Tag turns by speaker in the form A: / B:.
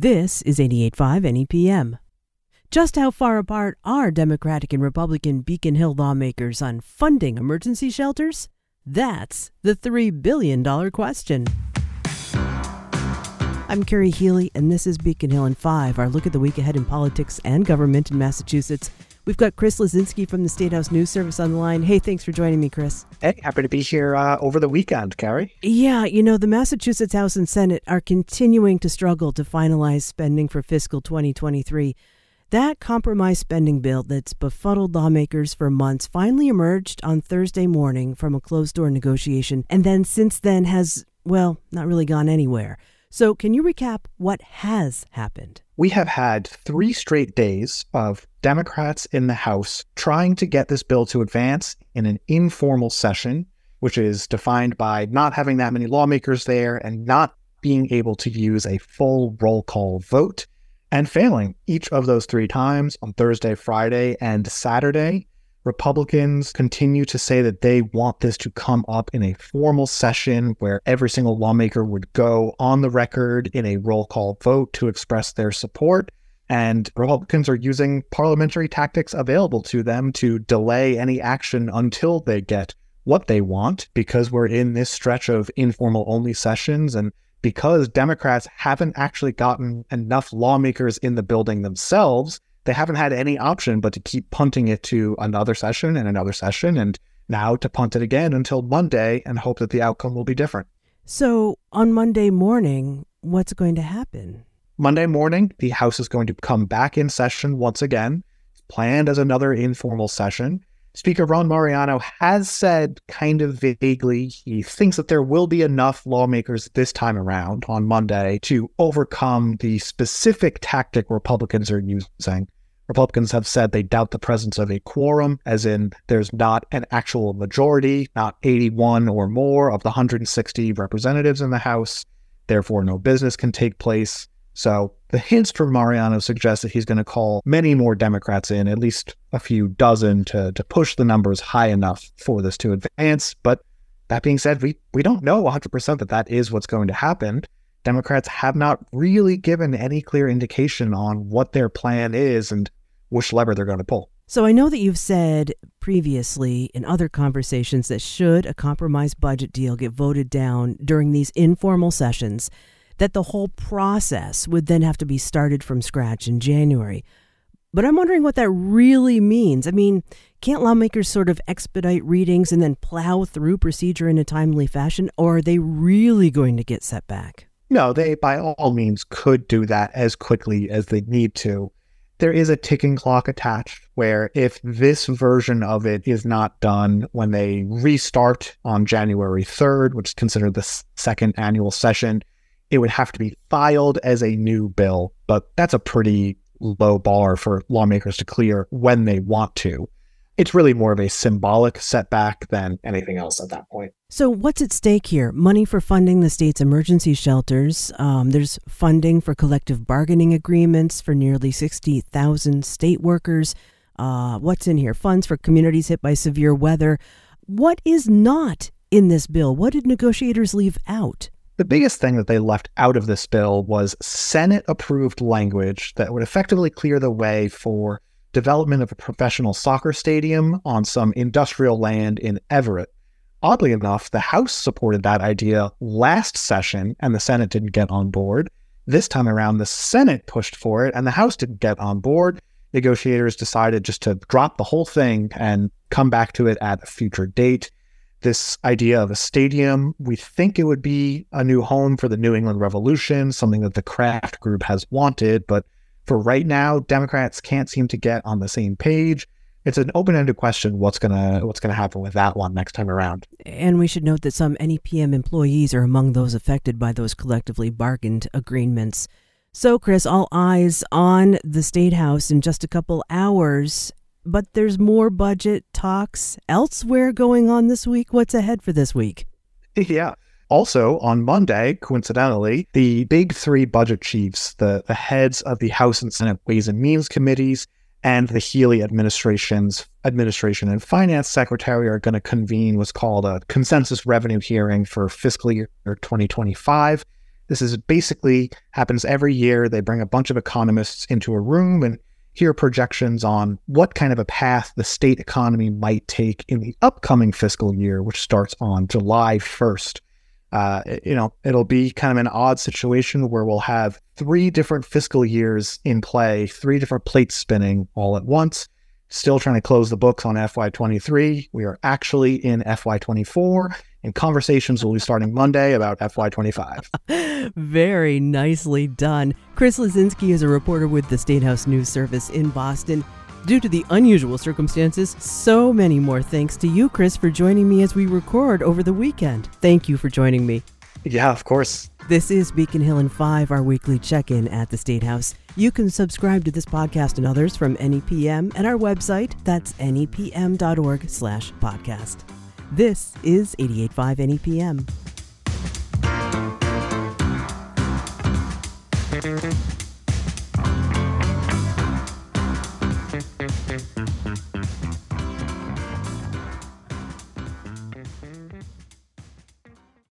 A: This is 88.5 NEPM. Just how far apart are Democratic and Republican Beacon Hill lawmakers on funding emergency shelters? That's the $3 billion question. I'm Carrie Healy, and this is Beacon Hill in 5, our look at the week ahead in politics and government in Massachusetts. We've got Chris Lisinski from the State House News Service on the line. Hey, thanks for joining me, Chris.
B: Hey, happy to be here uh, over the weekend, Carrie.
A: Yeah, you know, the Massachusetts House and Senate are continuing to struggle to finalize spending for fiscal 2023. That compromise spending bill that's befuddled lawmakers for months finally emerged on Thursday morning from a closed door negotiation, and then since then has, well, not really gone anywhere. So, can you recap what has happened?
B: We have had three straight days of Democrats in the House trying to get this bill to advance in an informal session, which is defined by not having that many lawmakers there and not being able to use a full roll call vote and failing each of those three times on Thursday, Friday, and Saturday. Republicans continue to say that they want this to come up in a formal session where every single lawmaker would go on the record in a roll call vote to express their support. And Republicans are using parliamentary tactics available to them to delay any action until they get what they want, because we're in this stretch of informal only sessions and because Democrats haven't actually gotten enough lawmakers in the building themselves they haven't had any option but to keep punting it to another session and another session and now to punt it again until Monday and hope that the outcome will be different.
A: So, on Monday morning, what's going to happen?
B: Monday morning, the House is going to come back in session once again, planned as another informal session. Speaker Ron Mariano has said kind of vaguely he thinks that there will be enough lawmakers this time around on Monday to overcome the specific tactic Republicans are using. Republicans have said they doubt the presence of a quorum, as in there's not an actual majority, not 81 or more of the 160 representatives in the House. Therefore, no business can take place. So the hints from Mariano suggest that he's going to call many more Democrats in, at least a few dozen, to, to push the numbers high enough for this to advance. But that being said, we, we don't know 100% that that is what's going to happen. Democrats have not really given any clear indication on what their plan is and which lever they're going to pull.
A: So I know that you've said previously in other conversations that should a compromise budget deal get voted down during these informal sessions, that the whole process would then have to be started from scratch in January. But I'm wondering what that really means. I mean, can't lawmakers sort of expedite readings and then plow through procedure in a timely fashion, or are they really going to get set back?
B: No, they by all means could do that as quickly as they need to. There is a ticking clock attached where if this version of it is not done when they restart on January 3rd, which is considered the second annual session, it would have to be filed as a new bill, but that's a pretty low bar for lawmakers to clear when they want to. It's really more of a symbolic setback than anything else at that point.
A: So, what's at stake here? Money for funding the state's emergency shelters. Um, there's funding for collective bargaining agreements for nearly 60,000 state workers. Uh, what's in here? Funds for communities hit by severe weather. What is not in this bill? What did negotiators leave out?
B: The biggest thing that they left out of this bill was Senate approved language that would effectively clear the way for development of a professional soccer stadium on some industrial land in Everett. Oddly enough, the House supported that idea last session and the Senate didn't get on board. This time around, the Senate pushed for it and the House didn't get on board. Negotiators decided just to drop the whole thing and come back to it at a future date this idea of a stadium. We think it would be a new home for the New England Revolution, something that the Kraft Group has wanted. But for right now, Democrats can't seem to get on the same page. It's an open-ended question. What's gonna What's gonna happen with that one next time around?
A: And we should note that some NEPM employees are among those affected by those collectively bargained agreements. So, Chris, all eyes on the State House in just a couple hours but there's more budget talks elsewhere going on this week. What's ahead for this week?
B: Yeah. Also, on Monday, coincidentally, the big three budget chiefs, the, the heads of the House and Senate Ways and Means committees, and the Healey administration's administration and finance secretary are going to convene what's called a consensus revenue hearing for fiscal year 2025. This is basically happens every year. They bring a bunch of economists into a room and hear projections on what kind of a path the state economy might take in the upcoming fiscal year, which starts on July 1st. Uh, you know, it'll be kind of an odd situation where we'll have three different fiscal years in play, three different plates spinning all at once. Still trying to close the books on FY23. We are actually in FY24, and conversations will be starting Monday about FY25.
A: Very nicely done. Chris Lisinski is a reporter with the State House News Service in Boston. Due to the unusual circumstances, so many more thanks to you, Chris, for joining me as we record over the weekend. Thank you for joining me.
B: Yeah, of course.
A: This is Beacon Hill in 5, our weekly check in at the State House. You can subscribe to this podcast and others from NEPM at our website. That's nepm.org slash podcast. This is 88.5 NEPM.